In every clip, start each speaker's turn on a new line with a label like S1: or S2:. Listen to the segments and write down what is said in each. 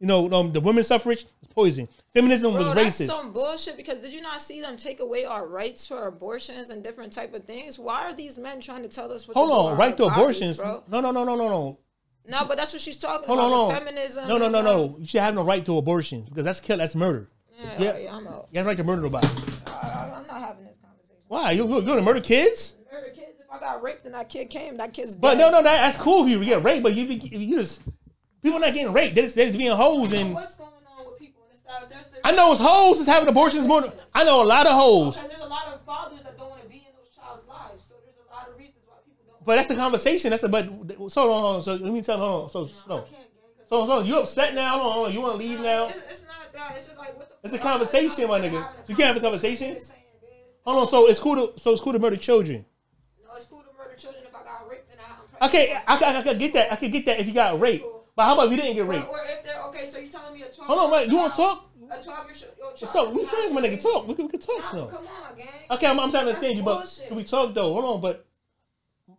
S1: you know, um, the women's suffrage was poison. Feminism
S2: Bro,
S1: was
S2: that's
S1: racist.
S2: some bullshit. Because did you not see them take away our rights for abortions and different type of things? Why are these men trying to tell us what?
S1: Hold on, right to
S2: bodies,
S1: abortions.
S2: bro?
S1: No, no, no, no, no, no.
S2: No, but that's what she's talking
S1: Hold
S2: about.
S1: on, no.
S2: feminism.
S1: No, no, no, no. You should have no right to abortions because that's kill. That's murder.
S2: Yeah,
S1: Yeah.
S2: yeah, I'm out.
S1: You have no right to murder nobody.
S2: I, I'm not having this conversation.
S1: Why? You you gonna murder kids?
S2: Murder kids. If I got raped and that kid came, that kid's dead.
S1: But no, no, that, that's cool if you get raped. But you, you just people not getting raped. They're just, they're just being hoes and.
S2: What's going on with people in this style? There's the,
S1: I know it's hoes that's having abortions more. than- I know a lot of hoes.
S2: And there's a lot of fathers that don't want to be in those child's lives. So there's a lot of reasons why people don't.
S1: But that's the conversation. That's the but. So hold on, hold on. So let me tell. Hold on. So no. So so you upset now? Hold on, hold on. You want to leave now?
S2: It's, it's not that. It's just like what the.
S1: It's a conversation, my nigga. You can't have a conversation?
S2: It's saying this.
S1: Hold on. So it's cool to so it's cool to murder children.
S2: No, it's cool to murder children if I got raped and I- I'm
S1: Okay,
S2: pregnant.
S1: I, I, I could get that. I could get that if you got raped. But how about you didn't get
S2: Or,
S1: raped?
S2: or if they're okay, so you're telling me a 12
S1: Hold on, wait. You want to talk?
S2: A twelve-year-old child.
S1: So we friends, my nigga. Talk. We can, we can talk
S2: snow.
S1: Come
S2: on, gang.
S1: Okay, I'm, I'm trying to understand you, but can we talk though? Hold on, but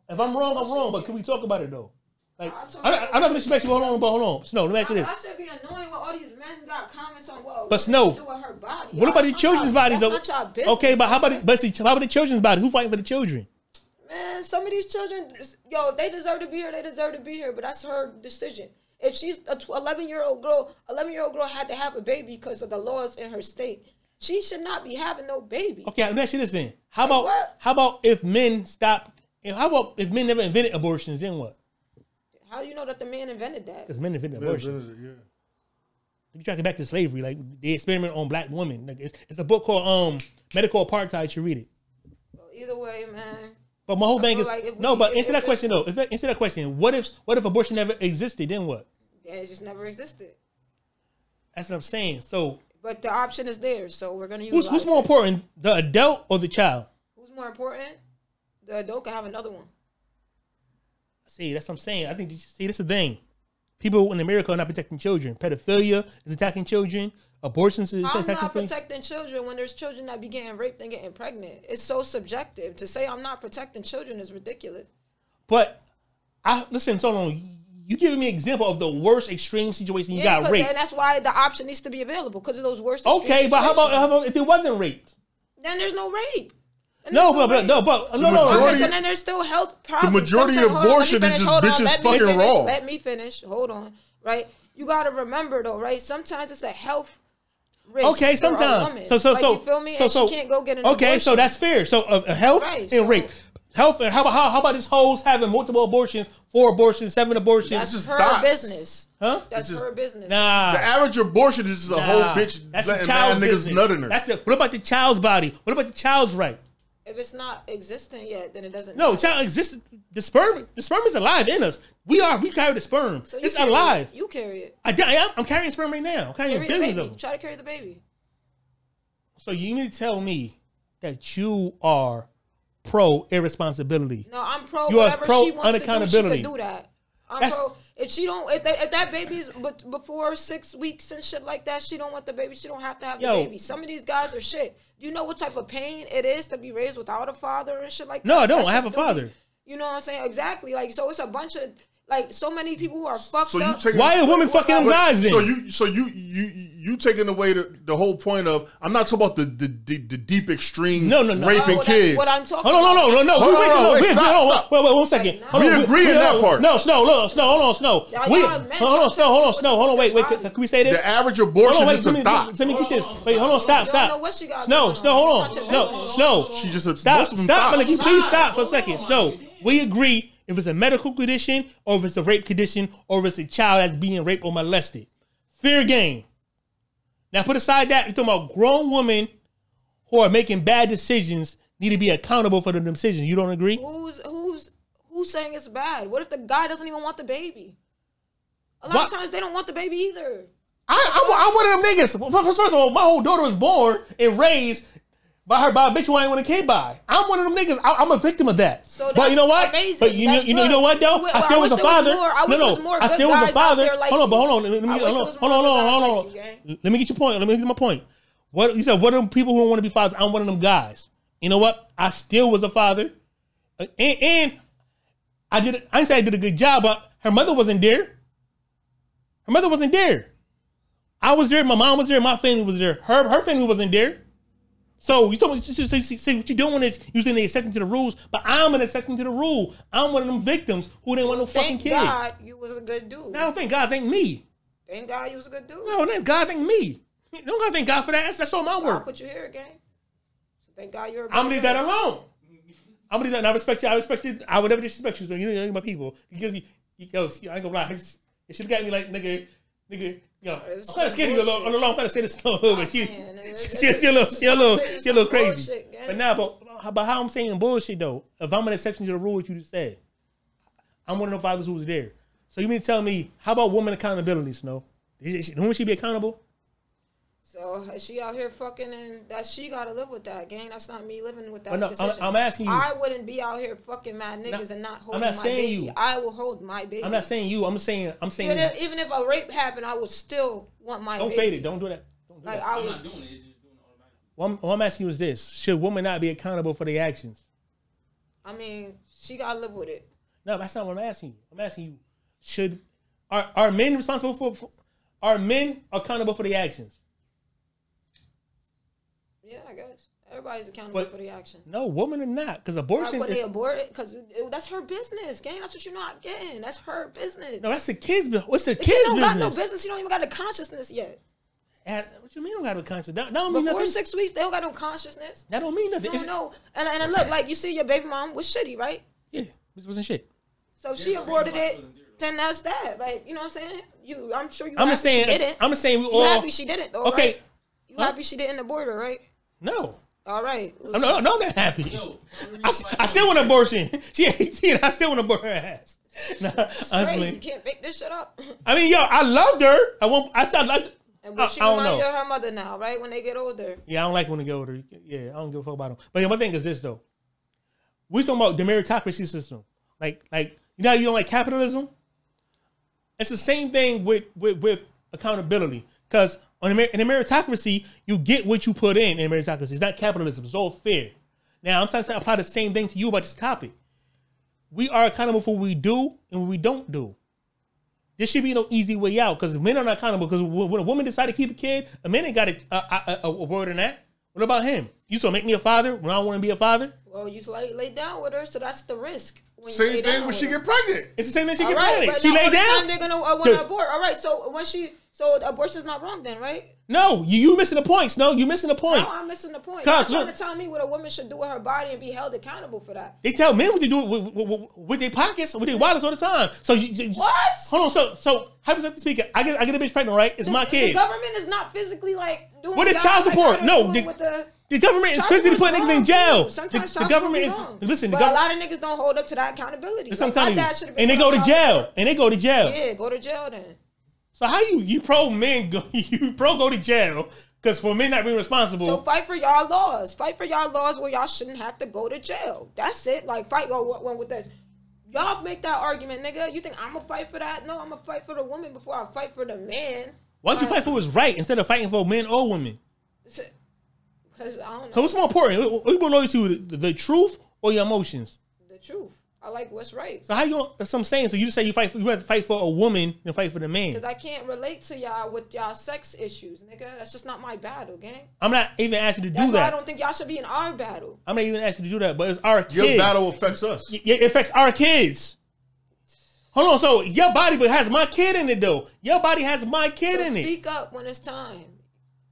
S1: if I'm wrong, I'm wrong. But can we talk about it though? Like, I. I'm not gonna disrespect you. Hold on, but hold on. Snow, let me ask you
S2: I,
S1: this.
S2: I should be annoying when all these men got comments on what.
S1: But Snow,
S2: do with her body.
S1: What about the children's bodies? Though?
S2: not y'all business.
S1: Okay, but how about the, but see, how about the children's bodies? Who fighting for the children?
S2: Man, some of these children, yo, if they deserve to be here. They deserve to be here. But that's her decision. If she's a 11 year old girl, 11 year old girl had to have a baby because of the laws in her state. She should not be having no baby.
S1: Okay, let me ask you this then. How about
S2: what?
S1: how about if men stop? if- How about if men never invented abortions? Then what?
S2: How do you know that the man invented that?
S1: Because men invented abortions.
S3: Yeah.
S1: You track it back to slavery, like the experiment on black women. Like it's, it's a book called um Medical Apartheid. You should read it.
S2: Well, either way, man.
S1: But my whole thing is
S2: like
S1: no.
S2: we-
S1: But answer that question though. If answer that question, what if what if abortion never existed? Then what?
S2: Yeah, it just never existed.
S1: That's what I'm saying. So
S2: But the option is there, so we're gonna use.
S1: who's who's more important, the adult or the child?
S2: Who's more important? The adult can have another one.
S1: See, that's what I'm saying. I think see, this is the thing. People in America are not protecting children. Pedophilia is attacking children. Abortions is
S2: I'm
S1: attacking
S2: not protecting children when there's children that be getting raped and getting pregnant. It's so subjective. To say I'm not protecting children is ridiculous.
S1: But I listen. So long. You giving me an example of the worst extreme situation you
S2: Yeah,
S1: got raped.
S2: and that's why the option needs to be available because of those worst. extreme
S1: Okay, but how about, how about if there wasn't raped?
S2: then there's no rape. Then
S1: No,
S2: there's
S1: but, but no, but no, no, no.
S2: Okay, so then there's still health problems.
S3: The majority
S2: Sometimes-
S3: of
S2: hold on, let me
S3: abortion is just
S2: hold
S3: bitches
S2: let
S3: fucking
S2: finish,
S3: raw.
S2: Let me finish. Hold on. Right? You got to remember though, right? Sometimes it's a health risk.
S1: Okay, sometimes.
S2: woman.
S1: So, so,
S2: Like,
S1: so,
S2: you feel me?
S1: so,
S2: and
S1: so,
S2: she can't go get an
S1: Okay, so that's fair. So, uh, uh, health
S2: Right,
S1: and
S2: so-
S1: rape, health and how about how, how about this hoes having multiple abortions, four abortions, seven abortions?
S2: that's
S3: just
S2: her
S3: thoughts.
S2: business.
S1: huh?
S2: That's
S3: just-
S2: her business.
S1: Nah,
S3: The average abortion is just a whole bitch
S1: That's the
S3: letting
S1: child's
S3: mad niggas
S1: business.
S3: nut in her.
S1: That's the, what about the child's body? What about the child's right?
S2: If it's not existent yet, then it doesn't.
S1: No,
S2: matter.
S1: child exists. The sperm, the sperm is alive in us. We are. We carry the sperm.
S2: So
S1: it's
S2: carry
S1: alive.
S2: You carry it.
S1: I, I am. I'm carrying sperm right now. I'm carrying
S2: Carry the
S1: billions
S2: baby.
S1: of them.
S2: Try to carry the baby.
S1: So you mean to tell me that you are pro irresponsibility?
S2: No, I'm pro.
S1: You are pro
S2: she wants to do,
S1: unaccountability.
S2: do that. If she don't, if, that if that baby's but before six weeks and shit like that, she don't want the baby. She don't have to have
S1: Yo.
S2: the baby. Some of these guys are shit. You know what type of pain it is to be raised without a father and shit like
S1: No,
S2: that.
S1: I don't. I have a father.
S2: You know what I'm saying? Exactly. Like so, it's a bunch of like so many people who are fucked
S3: So you
S2: up.
S3: take
S1: Why are women fucking them guys then?
S3: So you, so you, you, you taking away the, the whole point of. I'm not talking about the the, the, the deep extreme
S1: No, no, no.
S3: raping
S2: Oh, that's
S3: kids.
S2: What I'm talking
S1: Hold on, no,
S2: about.
S1: no, no, no.
S3: Hold
S1: we,
S3: on,
S1: wait,
S3: hold on,
S1: no,
S3: wait,
S1: wait,
S3: stop,
S1: no,
S3: stop.
S1: wait, wait, one second.
S2: Like,
S1: Hold
S3: We
S1: on,
S3: agree in that part.
S1: No, Snow, no, Snow, hold on, Snow.
S2: Y'all-
S1: We,
S2: y'all
S1: hold on, Snow, hold on, Snow, hold on, wait, wait. Can, can we say this?
S3: The average
S1: Hold
S3: abortion
S1: on, wait.
S3: is
S1: Let
S3: a
S1: me, let me get this. Wait, hold on, stop,
S2: Y'all know
S1: stop.
S2: what she got
S1: Snow,
S2: going
S1: Snow,
S2: on.
S1: hold on.
S2: It's not
S1: Snow,
S2: your
S1: Snow.
S3: She just a,
S1: Stop,
S3: most of them
S1: stop,
S3: thoughts.
S1: Maliki, please stop for a second. Snow, we agree if it's a medical condition or if it's a rape condition or if it's a child that's being raped or molested. Fair game. Now put aside that, you're talking about grown women who are making bad decisions need to be accountable for the decisions. You don't agree?
S2: Who's who's who's saying it's bad? What if the guy doesn't even want the baby? A lot
S1: What?
S2: of times they don't want the baby either.
S1: I, I'm one of them niggas. First, first of all, my whole daughter was born and raised by her by a bitch who I ain't want to kid by. I'm one of them niggas. I, I'm a victim of that.
S2: So
S1: but you know what?
S2: amazing.
S1: But you know, you know, you know what though?
S2: Well,
S1: I still
S2: I
S1: was a
S2: was
S1: father.
S2: more- I
S1: no, no, I still was a father.
S2: like
S1: hold on, but hold on. Let me, hold on,
S2: was
S1: hold on, hold on, hold on. Let me get your point. Let me get my point. What you said? What are them people who don't want to be fathers? I'm one of them guys. You know what? I still was a father, and, and I did. I didn't say I did a good job, but her mother wasn't there. Her mother wasn't there. I was there. My mom was there. My family was there. Her her family wasn't there. So you told me, see, see, see, what you're doing is you're saying they accepting to the rules, but I'm an exception to the rule. I'm one of them victims who didn't want no fucking
S2: Thank
S1: kid.
S2: God you was a good dude.
S1: I don't think God thank me.
S2: Thank God you was a good dude.
S1: No, then God thank me. You don't gotta thank God for that. That's, that's all my
S2: I'll
S1: work.
S2: put you here again. So thank God you're. a
S1: I'm gonna leave that alone. I'm gonna leave that. And I respect you. I respect you. I would never disrespect you. So you know, you're my people. Because you, you, yo, I ain't gonna lie. You should have got me like nigga, nigga. Yo, I'm kind of scared of you a little,
S2: bullshit.
S1: on the long. I'm kind of say this a little bit. She, she, she, a little, she a little, she a little crazy.
S2: bullshit.
S1: But now, but but how I'm saying bullshit though. If I'm an exception to the rule, what you just said, I'm one of the fathers who was there. So you mean to tell me how about woman accountability, Snow? Is she- be accountable.
S2: So she out here fucking, and that she gotta live with that, gang. That's not me living with that
S1: But no, I'm-
S2: decision.
S1: I'm asking you-
S2: I wouldn't be out here fucking mad niggas
S1: No,
S2: and not holding
S1: I'm
S2: holding
S1: not
S2: my
S1: saying
S2: baby.
S1: you.
S2: I will hold my baby.
S1: I'm not saying you. I'm saying I'm saying.
S2: even if, even if a rape happened, I would still want my
S1: don't
S2: baby.
S1: fade it. Don't do that. Don't do
S2: Like
S1: that.
S2: I
S4: I'm
S2: was.
S4: not doing it. It's just doing it automatically.
S1: What I'm, what I'm asking you is this: Should women not be accountable for their actions?
S2: I mean, she gotta live with it.
S1: No, that's not what I'm asking you. I'm asking you: Should are are men responsible for? for are men accountable for their actions?
S2: Yeah, I guess everybody's accountable
S1: But-
S2: for the action.
S1: No, woman are not because
S2: Why
S1: abortion
S2: would they
S1: is
S2: abort it? Because that's her business, gang. That's what you're not getting. That's her business.
S1: no. That's the kids. What's the
S2: the
S1: kids'
S2: kid don't got no
S1: business?
S2: business. He don't even got a consciousness yet.
S1: And- what you mean? Don't got no consciousness? That, that don't mean
S2: Before
S1: nothing.
S2: six weeks, they don't got no consciousness.
S1: That don't mean nothing.
S2: You
S1: It's-
S2: don't know. And, and and look, like you see, your baby mom was shitty, right?
S1: Yeah, this wasn't shit.
S2: So if she aborted it,
S4: wasn't
S2: then that's that. Like you know what I'm saying? You, I'm sure you.
S1: I'm
S2: happy
S1: just saying.
S2: She didn't.
S1: I'm just saying we
S2: you
S1: all.
S2: happy she didn't though?
S1: Okay.
S2: Right? You
S1: Huh?
S2: happy she didn't abort her, right?
S1: No,
S2: All right.
S1: I'm not, no, I'm not happy.
S4: Yo,
S1: I, I still want an abortion. She 18. I still want to abort her ass. Nah,
S2: Crazy.
S1: honestly.
S2: You can't make this shit up.
S1: I mean, yo, I loved her. I won't. I said like.
S2: And
S1: I,
S2: she
S1: I don't
S2: reminds you of her mother now, right? When they get older.
S1: Yeah, I don't like when they get older. Yeah, I don't give a fuck about them. But yeah, my thing is this though. We talking about the meritocracy system. Like, like you know, you don't like capitalism. It's the same thing with with, with accountability. Because on the, in a meritocracy, you get what you put in in a meritocracy. It's not capitalism. It's all fair. Now, I'm trying to apply the same thing to you about this topic. We are accountable for what we do and what we don't do. There should be no easy way out because men are not accountable. Because when a woman decide to keep a kid, a man ain't got a, a, a, a word in that. What about him? You so make me a father when I don't want to be a father?
S2: Well, you lay, lay down with her, so that's the risk. When
S3: Same thing when she
S2: her.
S3: get pregnant.
S1: It's the same thing she
S2: All
S1: get
S2: right,
S1: pregnant. She lay
S2: all the
S1: down.
S2: time they're gonna uh, want
S1: Good.
S2: to abort. All right, so when she, so abortion's not wrong then, right?
S1: No, you you missing the points. No, you missing the point.
S2: No, I'm missing the point.
S1: Cause
S2: You're trying
S1: look-
S2: to tell me what a woman should do with her body and be held accountable for that.
S1: They tell men what to do with, with, with, with their pockets, with their wallets all the time. So you, you
S2: What?
S1: Hold on. So so hypothetically speaking, I get I get a bitch pregnant, right? It's my kid.
S2: The government is not physically like doing.
S1: What is child support? No, the-
S2: the,
S1: The government is physically putting niggas in jail.
S2: Sometimes
S1: The, the government is
S2: wrong.
S1: listen. The
S2: but a lot of niggas don't hold up to that accountability. Like, my
S1: telling
S2: dad
S1: you.
S2: should've been
S1: And they go to jail. And they go to jail.
S2: Yeah, go to jail then.
S1: So how you you pro men go you pro go to jail because for men not being responsible.
S2: So fight for y'all laws. Fight for y'all laws where y'all shouldn't have to go to jail. That's it. Like fight go what went with this. Y'all make that argument, nigga. You think I'm gonna fight for that? No, I'm gonna fight for the woman before I fight for the man.
S1: Why don't you fight for what's right instead of fighting for men or women?
S2: Because I don't know.
S1: So what's more important? What what you more loyal to the, the truth or your emotions?
S2: the truth. I like what's right.
S1: So how you? That's what I'm saying. So you just say you fight. For, you have to fight for a woman than fight for the man.
S2: Because I can't relate to y'all with y'all sex issues, nigga. That's just not my battle, gang.
S1: I'm not even asking you to
S2: That's
S1: do
S2: why I don't think y'all should be in our battle.
S1: I'm not even asking you to do that. But it's our
S3: Your
S1: kids.
S3: battle affects us.
S1: Y- It affects our kids. Hold on. So your body, but has my kid in it though. Your body has my kid
S2: So
S1: in it.
S2: speak up when it's time.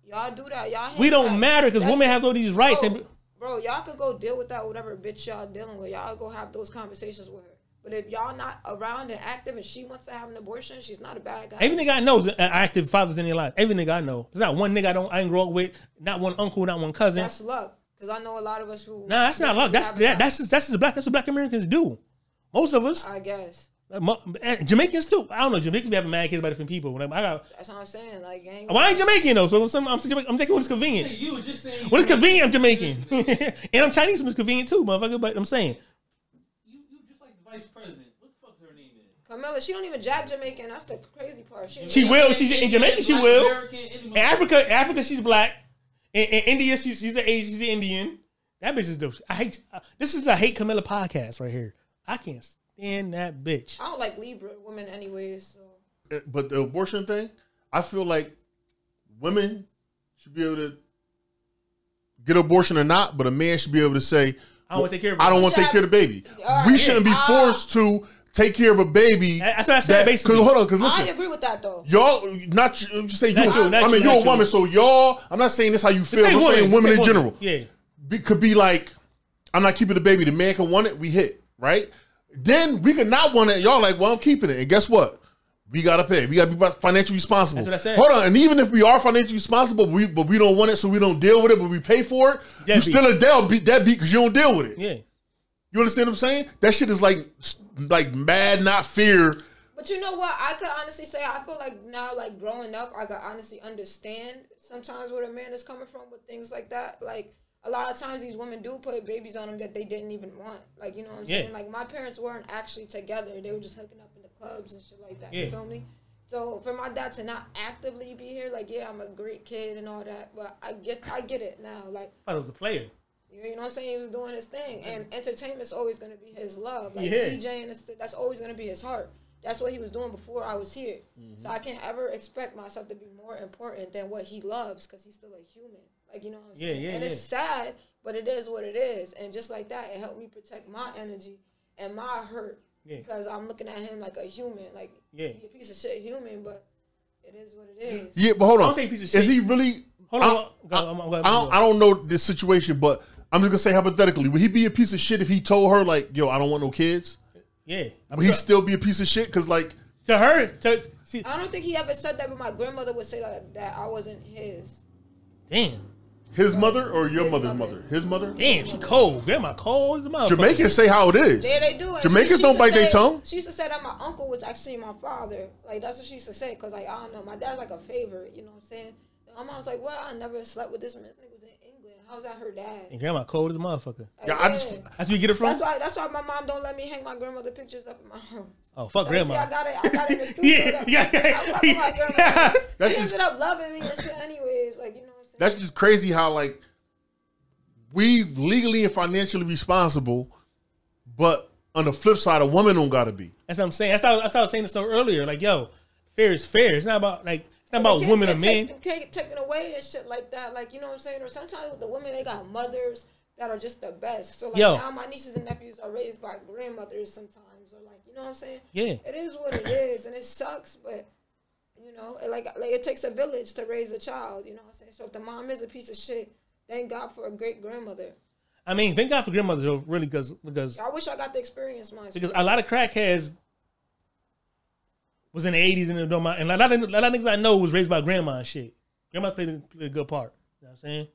S2: Y'all do that. Y'all.
S1: We don't
S2: that.
S1: matter because women have all these rights. Oh.
S2: Bro,
S1: and-
S2: bro, y'all could go deal with that whatever bitch y'all dealing with. Y'all go have those conversations with her. But if y'all not around and active and she wants to have an abortion, she's not a bad guy.
S1: Every nigga I know is an active fathers in their life. Every nigga I know. There's not one nigga I don't I ain't grow up with. Not one uncle. Not one cousin.
S2: That's luck. Because I know a lot of us who.
S1: nah, that's not luck. That's that,
S2: that.
S1: that's just, that's just black. That's what black Americans do. Most of us.
S2: I guess.
S1: Uh, mo- and Jamaicans too. I don't know. Jamaicans be having mad kids by different people. Like, I got.
S2: That's what I'm saying. Like, gang.
S1: Well, I ain't Jamaican though, so I'm, I'm, I'm taking when it's convenient.
S4: You were just saying.
S1: When it's convenient, I'm Jamaican, and I'm Chinese when it's convenient too, motherfucker. But I'm saying,
S4: You, you just like the vice president. What the fuck's her name is?
S2: Camilla, she don't even jab Jamaican. That's the crazy part. She,
S1: She will. She's in Jamaica, she will.
S4: American,
S1: in Africa, Africa, she's black. In, in India, she's she's an Asian, she's an Indian. That bitch is dope. I hate. Uh, this is a hate Camilla podcast right here. I can't stand that bitch.
S2: I don't like Libra women anyways. So
S3: Uh, But the abortion thing, I feel like women should be able to get abortion or not, but a man should be able to say,
S1: I don't wanna take care of
S3: I don't want to take care of the baby.
S2: All right,
S3: we shouldn't be
S2: yeah.
S3: forced to take care of a baby.
S1: That's what I said, basically.
S3: Because hold on, because listen,
S2: I agree with that though.
S3: y'all not you- I'm just saying you.
S1: Not you, not
S3: I mean,
S1: you,
S3: you're a woman,
S1: you.
S3: so y'all. I'm not saying this how you feel.
S1: Say
S3: I'm
S1: women,
S3: saying women
S1: say
S3: in general.
S1: Yeah.
S3: Be, could be like, I'm not keeping the baby. The man can want it. We hit right. Then we can not want it. Y'all like, well, I'm keeping it. And guess what? We gotta pay. We gotta be financially responsible.
S1: That's what I said.
S3: Hold on. And even if we are financially responsible, we but we don't want it, so we don't deal with it, but we pay for it. you
S1: Deadbeat.
S3: still a deadbeat, deadbeat because you don't deal with it.
S1: Yeah.
S3: You understand what I'm saying? That shit is like like mad, not fear.
S2: But you know what? I could honestly say I feel like now, like growing up, I could honestly understand sometimes where a man is coming from with things like that. Like a lot of times, these women do put babies on them that they didn't even want. Like you know what I'm
S1: Yeah.
S2: saying? Like my parents weren't actually together; they were just hooking up in the clubs and shit like that.
S1: Yeah.
S2: You feel me? So for my dad to not actively be here, like yeah, I'm a great kid and all that, but I get I get it now. Like
S1: I thought it was a player.
S2: you know what I'm saying? He was doing his thing, and entertainment's always gonna be his love. Like
S1: Yeah.
S2: DJing, that's always gonna be his heart. That's what he was doing before I was here.
S1: Mm-hmm.
S2: So I can't ever expect myself to be more important than what he loves, because he's still a human. Like you know what I'm
S1: Yeah,
S2: saying?
S1: yeah,
S2: and it's sad, but it is what it is. And just like that, it helped me protect my energy and my hurt,
S1: Yeah.
S2: because I'm looking at him like a human. Like
S1: Yeah.
S2: he a piece of shit human, but it is what it is.
S3: Yeah, but hold on.
S1: don't say piece of
S3: Is he really?
S1: Hold
S3: I,
S1: on. Go, I'm- I'm-
S3: I don't, I don't know this situation, but I'm just gonna say hypothetically, would he be a piece of shit if he told her like, "Yo, I don't want no kids"?
S1: Yeah. I'm
S3: Would he
S1: sure-
S3: still be a piece of shit? Because like,
S1: to her, to see,
S2: I don't think he ever said that, but my grandmother would say that, that I wasn't his.
S1: damn,
S3: his mother or your
S2: His
S3: mother's
S2: mother.
S3: mother? His mother.
S1: damn, she cold. Grandma cold as a motherfucker.
S3: Jamaicans say how it is.
S2: Yeah, they do. And
S3: Jamaicans
S2: she- she
S3: don't
S2: used to
S3: bite their
S2: say-
S3: tongue.
S2: She used to say that my uncle was actually my father. Like that's what she used to say. Cause like I don't know, my dad's like a favorite. You know what I'm saying? And my mom's like, well, I never slept with this man. This nigga was in England. How's that her dad?
S1: And grandma cold as a motherfucker.
S2: Like,
S3: Yeah, I just-
S1: That's where you get it from.
S2: That's why. That's why my mom don't let me hang my grandmother pictures up in my house.
S1: oh fuck,
S2: Like,
S1: grandma.
S2: See, I got it. I got it in the studio.
S1: yeah, yeah, yeah.
S2: I love my grandma.
S3: That's
S2: she
S3: just-
S2: ended up loving me and shit. Anyways, like you know what I'm saying?
S3: That's just crazy how like we legally and financially responsible, but on the flip side, a woman don't gotta be.
S1: That's what I'm saying. That's how, that's how I was saying this stuff earlier. Like, yo, fair is fair. It's not about like it's not about women or men.
S2: take- take- taken away and shit like that. Like you know what I'm saying. Or sometimes with the women, they got mothers that are just the best. So like
S1: Yo.
S2: now, my nieces and nephews are raised by grandmothers sometimes, or like you know what I'm saying.
S1: Yeah.
S2: It is what it is, and it sucks, but you know, it like like it takes a village to raise a child. You know what I'm saying. So if the mom is a piece of shit, thank God for a great grandmother.
S1: I mean, thank God for grandmothers, really, because because
S2: I wish I got the experience, mine.
S1: because a lot of crackheads was in the 80s and don't mind. And a lot of a lot of niggas I know was raised by grandma and shit. Grandma's played a, played a good part. You know what I'm saying?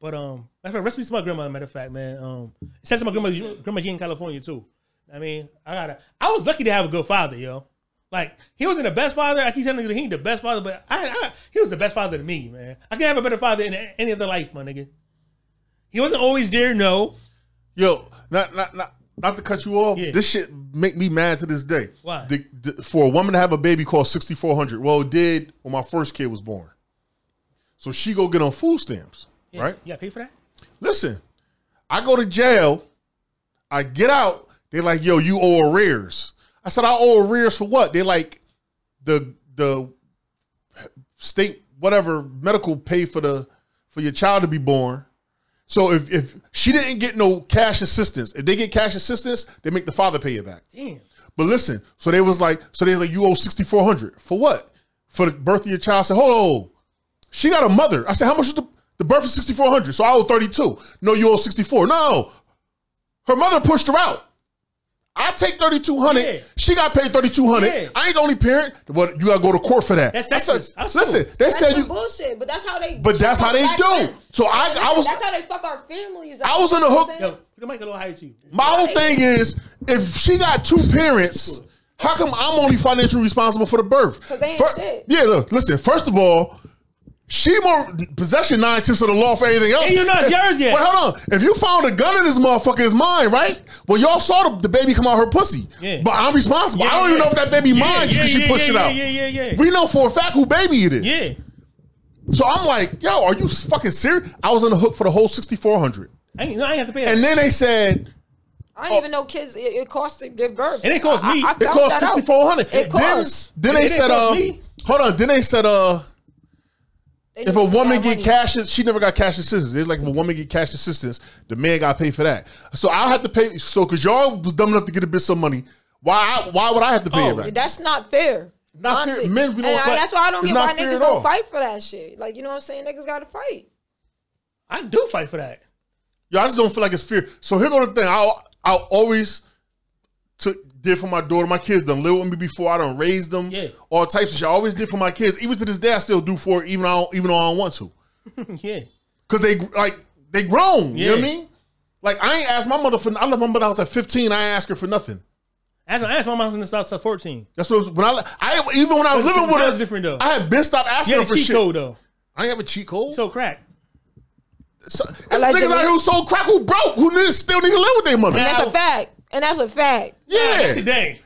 S1: But um, that's right. Peace to my grandma. Matter of fact, man. Um, it to my grandma, grandma in California too. I mean, I gotta. I was lucky to have a good father, yo. Like he wasn't the best father. I keep telling you that he ain't the best father, but I, I he was the best father to me, man. I can't have a better father in any other life, my nigga. He wasn't always there, no.
S3: Yo, not not not not to cut you off.
S1: Yeah.
S3: This shit make me mad to this day.
S1: Why?
S3: The, the, for a woman to have a baby four hundred. Well, it did when my first kid was born. So she go get on food stamps,
S1: Yeah,
S3: right?
S1: You gotta pay for that.
S3: Listen, I go to jail. I get out. They're like, "Yo, you owe arrears." I said, "I owe arrears for what?" They're like, "The the state whatever medical pay for the for your child to be born." So if if she didn't get no cash assistance, if they get cash assistance, they make the father pay it back.
S1: Damn.
S3: But listen, so they was like, so they like, you owe sixty four hundred for what? For the birth of your child. I said, hold on, she got a mother. I said, how much is the the birth is sixty four hundred? So I owe thirty two. No, you owe sixty four. No, her mother pushed her out. I take thirty two hundred.
S1: Yeah.
S3: She got paid thirty two hundred.
S1: Yeah.
S3: I ain't the only parent, but you gotta go to court for that.
S1: That's
S3: I said, listen, they
S2: That's
S3: said you.
S2: bullshit, but that's how they.
S3: But that's how they do.
S2: men.
S3: So I-
S2: Listen,
S3: I was-
S2: That's how they fuck our families.
S3: I was on the hook-
S1: Yo, put the mic a little higher to you.
S3: My whole thing is, if she got two parents, how come I'm only financially responsible for the birth?
S2: 'Cause they ain't
S3: Fir-
S2: shit.
S3: Yeah, look, listen. First of all, she more possession nine tips of the law for anything else.
S1: And you know it's yours yet.
S3: Wait, hold on. If you found a gun in this motherfucker, it's mine, right? Well, y'all saw the, the baby come out her pussy.
S1: Yeah.
S3: But I'm responsible.
S1: Yeah,
S3: I don't even know if that baby
S1: Yeah,
S3: mine
S1: yeah,
S3: because she
S1: yeah,
S3: pushed
S1: yeah,
S3: it out.
S1: yeah, yeah, yeah, yeah.
S3: We know for a fact who baby it is.
S1: Yeah.
S3: So I'm like, yo, are you fucking serious? I was on the hook for the whole 6400
S1: I ain't, no, I ain't have to pay that.
S3: And then they said,
S2: I didn't even know kids. It, it costs to give birth.
S1: It didn't cost me.
S2: I, I
S3: It cost sixty four hundred.
S2: It costs.
S3: Then, then
S1: It
S3: they said, uh,
S1: me.
S3: hold on. Then they said, uh,
S2: They
S3: If a woman get
S2: money.
S3: cash, she never got cash assistance. It's like if a woman get cash assistance, the man got to pay for that. So I have to pay. So because y'all was dumb enough to get a bitch some money, why? Why would I have to pay
S1: Oh,
S3: it back?
S2: That's not fair.
S3: Not fair. Men, we don't
S2: and I-
S3: fight.
S2: that's why I don't
S3: It's
S2: get why niggas don't fight for that shit. Like you know what I'm saying? Niggas got to fight.
S1: I do fight for that.
S3: Yo, I just don't feel like it's fair. So here go the thing. I'll I'll always took did for my daughter. My kids done live with me before. I done raised them.
S1: Yeah.
S3: All types of shit. I always did for my kids. Even to this day, I still do for it, even though I don't, even though I don't want to.
S1: yeah.
S3: Cause they like they grown. You know what I mean? Like I ain't asked my mother for. I left my mother house at fifteen. I ain't ask her for nothing.
S1: That's I asked my mom when I was side 14.
S3: That's what it was, when I I even when I was
S1: That's-
S3: living with
S1: that's
S3: her.
S1: different, though.
S3: I had been stopped asking
S1: You
S3: her
S1: had a
S3: for
S1: cheat
S3: shit.
S1: code though.
S3: I ain't have a cheat code.
S1: So crack.
S3: So, it's
S2: Allegedly.
S3: niggas out here who sold crack who broke who niggas still need to live with their mother.
S2: And that's a fact. And that's a fact.
S3: Yeah.
S1: Today.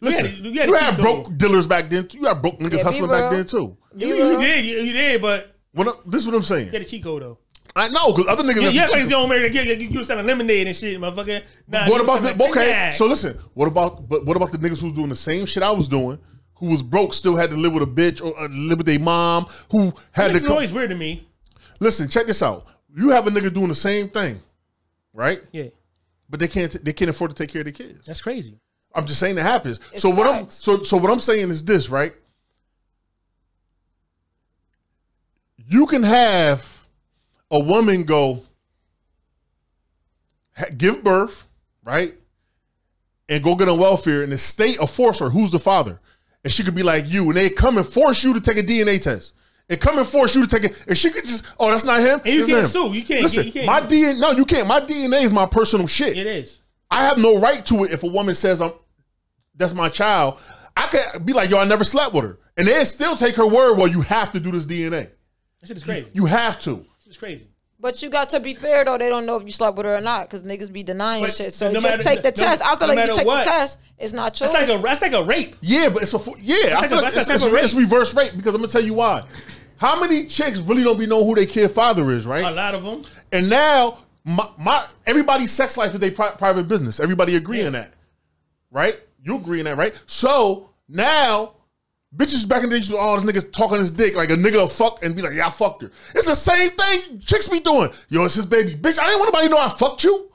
S3: Listen,
S1: You had-
S3: you
S1: you
S3: had,
S1: had
S3: broke
S1: code.
S3: dealers back then. too. You had broke niggas
S2: Yeah,
S3: hustling back then too.
S1: You,
S2: You
S1: you did, you, you did, but
S3: When I- this is what I'm saying.
S1: you had a cheat code though.
S3: I know because other niggas.
S1: Yeah,
S3: have
S1: you
S3: the
S1: act like it's your own American. You, you, you was selling lemonade and shit, motherfucker. Nah,
S3: What about the
S1: selling
S3: okay?
S1: cognac.
S3: So listen, what about but what about the niggas who's doing the same shit I was doing, who was broke, still had to live with a bitch or uh, live with their mom, who had
S1: It's
S3: to come,
S1: always weird to me.
S3: listen. Check this out. You have a nigga doing the same thing, right?
S1: Yeah,
S3: But they can't they can't afford to take care of their kids.
S1: that's crazy.
S3: I'm just saying that happens.
S2: It's
S3: so what I'm so so what I'm saying is this, right? You can have a woman go ha- give birth, right? And go get on welfare and the state will force her. Who's the father? And she could be like you, and they come and force you to take a DNA test. And come and force you to take it. And she could just, oh, that's not him.
S1: And you can't
S3: him.
S1: sue. You can't-
S3: Listen,
S1: you can't-
S3: my DNA, no, you can't. My DNA is my personal shit.
S1: It is.
S3: I have no right to it if a woman says I'm that's my child. I could be like, yo, I never slept with her. And they still take her word, well, you have to do this DNA.
S1: That shit is crazy.
S3: You have to.
S1: It's crazy.
S2: But you got to be fair though. They don't know if you slept with her or not because niggas be denying
S1: But
S2: shit. So
S1: no
S2: just
S1: matter-
S2: take the
S1: no-
S2: test. I feel
S1: no
S2: like you
S1: matter
S2: take
S1: what,
S2: the test. It's not choice.
S1: That's like a that's like a rape.
S3: Yeah, but it's a fu- yeah. I
S1: like
S3: feel
S1: a-
S3: like
S1: that's
S3: it's,
S1: a
S3: it's,
S1: rape.
S3: it's reverse rape because I'm gonna tell you why. How many chicks really don't be know who their kid father is, right?
S1: A lot of them.
S3: And now my, my everybody's sex life is their pri- private business. Everybody agree on that, right? You agree on that, right? So now, bitches back in the day, all oh, this nigga's talking his dick like a nigga fuck and be like, yeah, I fucked her. It's the same thing chicks be doing. Yo, it's his baby, bitch. I didn't want nobody to know I fucked you.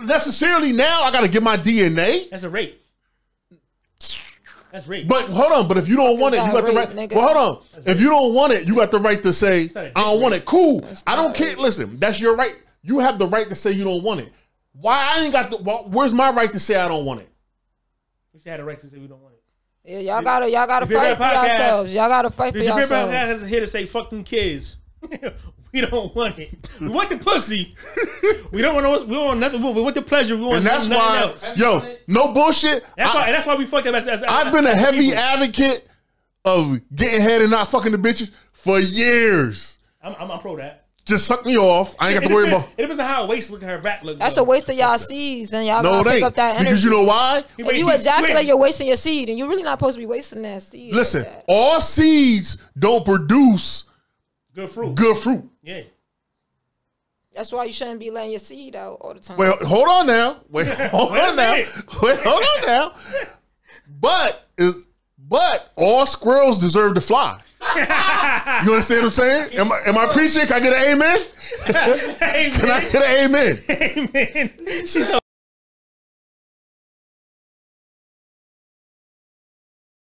S3: Necessarily now, I gotta get my DNA.
S1: That's a rape. That's rape.
S3: But hold on, but if you don't want it, you got the right.
S2: nigga.
S3: Well, hold on. If you don't want it, you got the right to say, I don't
S1: dick
S3: want it. Cool. I don't care.
S2: rape.
S3: Listen, that's your right. You have the right to say you don't want it. Why I ain't got the? Well, where's my right to say I don't want it?
S1: we should have the right to say we don't want it.
S2: yeah, y'all gotta y'all gotta
S1: If you're
S2: fight for
S1: that podcast,
S2: yourselves. Y'all gotta fight for
S1: Did your grandpa
S2: yourselves.
S1: has here to say fuck them kids? we don't want it. We want the pussy. we don't want to, we want nothing. We want the pleasure. We want
S3: And that's
S1: nothing
S3: why,
S1: else.
S3: yo, no bullshit.
S1: That's
S3: I,
S1: why. And that's why we fucked up. As, as,
S3: I've been a
S1: as
S3: heavy
S1: people.
S3: advocate of getting head and not fucking the bitches for years.
S1: I'm, I'm, I'm pro that.
S3: Just suck me off. I ain't got
S1: It
S3: to worry
S1: depends,
S3: about.
S1: it depends on how her waist look and her back look.
S2: That's
S1: though.
S2: a waste of y'all seeds, and y'all
S3: No,
S2: gotta pick
S3: ain't
S2: up that energy.
S3: because you know why.
S1: He
S2: If you ejaculate, you're wasting your seed, and you're really not supposed to be wasting that seed. like
S3: Listen,
S2: that.
S3: all seeds don't produce
S1: good fruit.
S3: good fruit.
S1: Yeah.
S2: that's why you shouldn't be letting your seed out all the time.
S3: Wait, hold on now. Wait, hold
S1: Wait a
S3: on now. Wait, hold on now. But is but all squirrels deserve to fly. you understand what I'm saying? Am I, am I preaching? Can I get an amen?
S1: Hey
S3: Can I get an amen?
S1: Hey man. She's so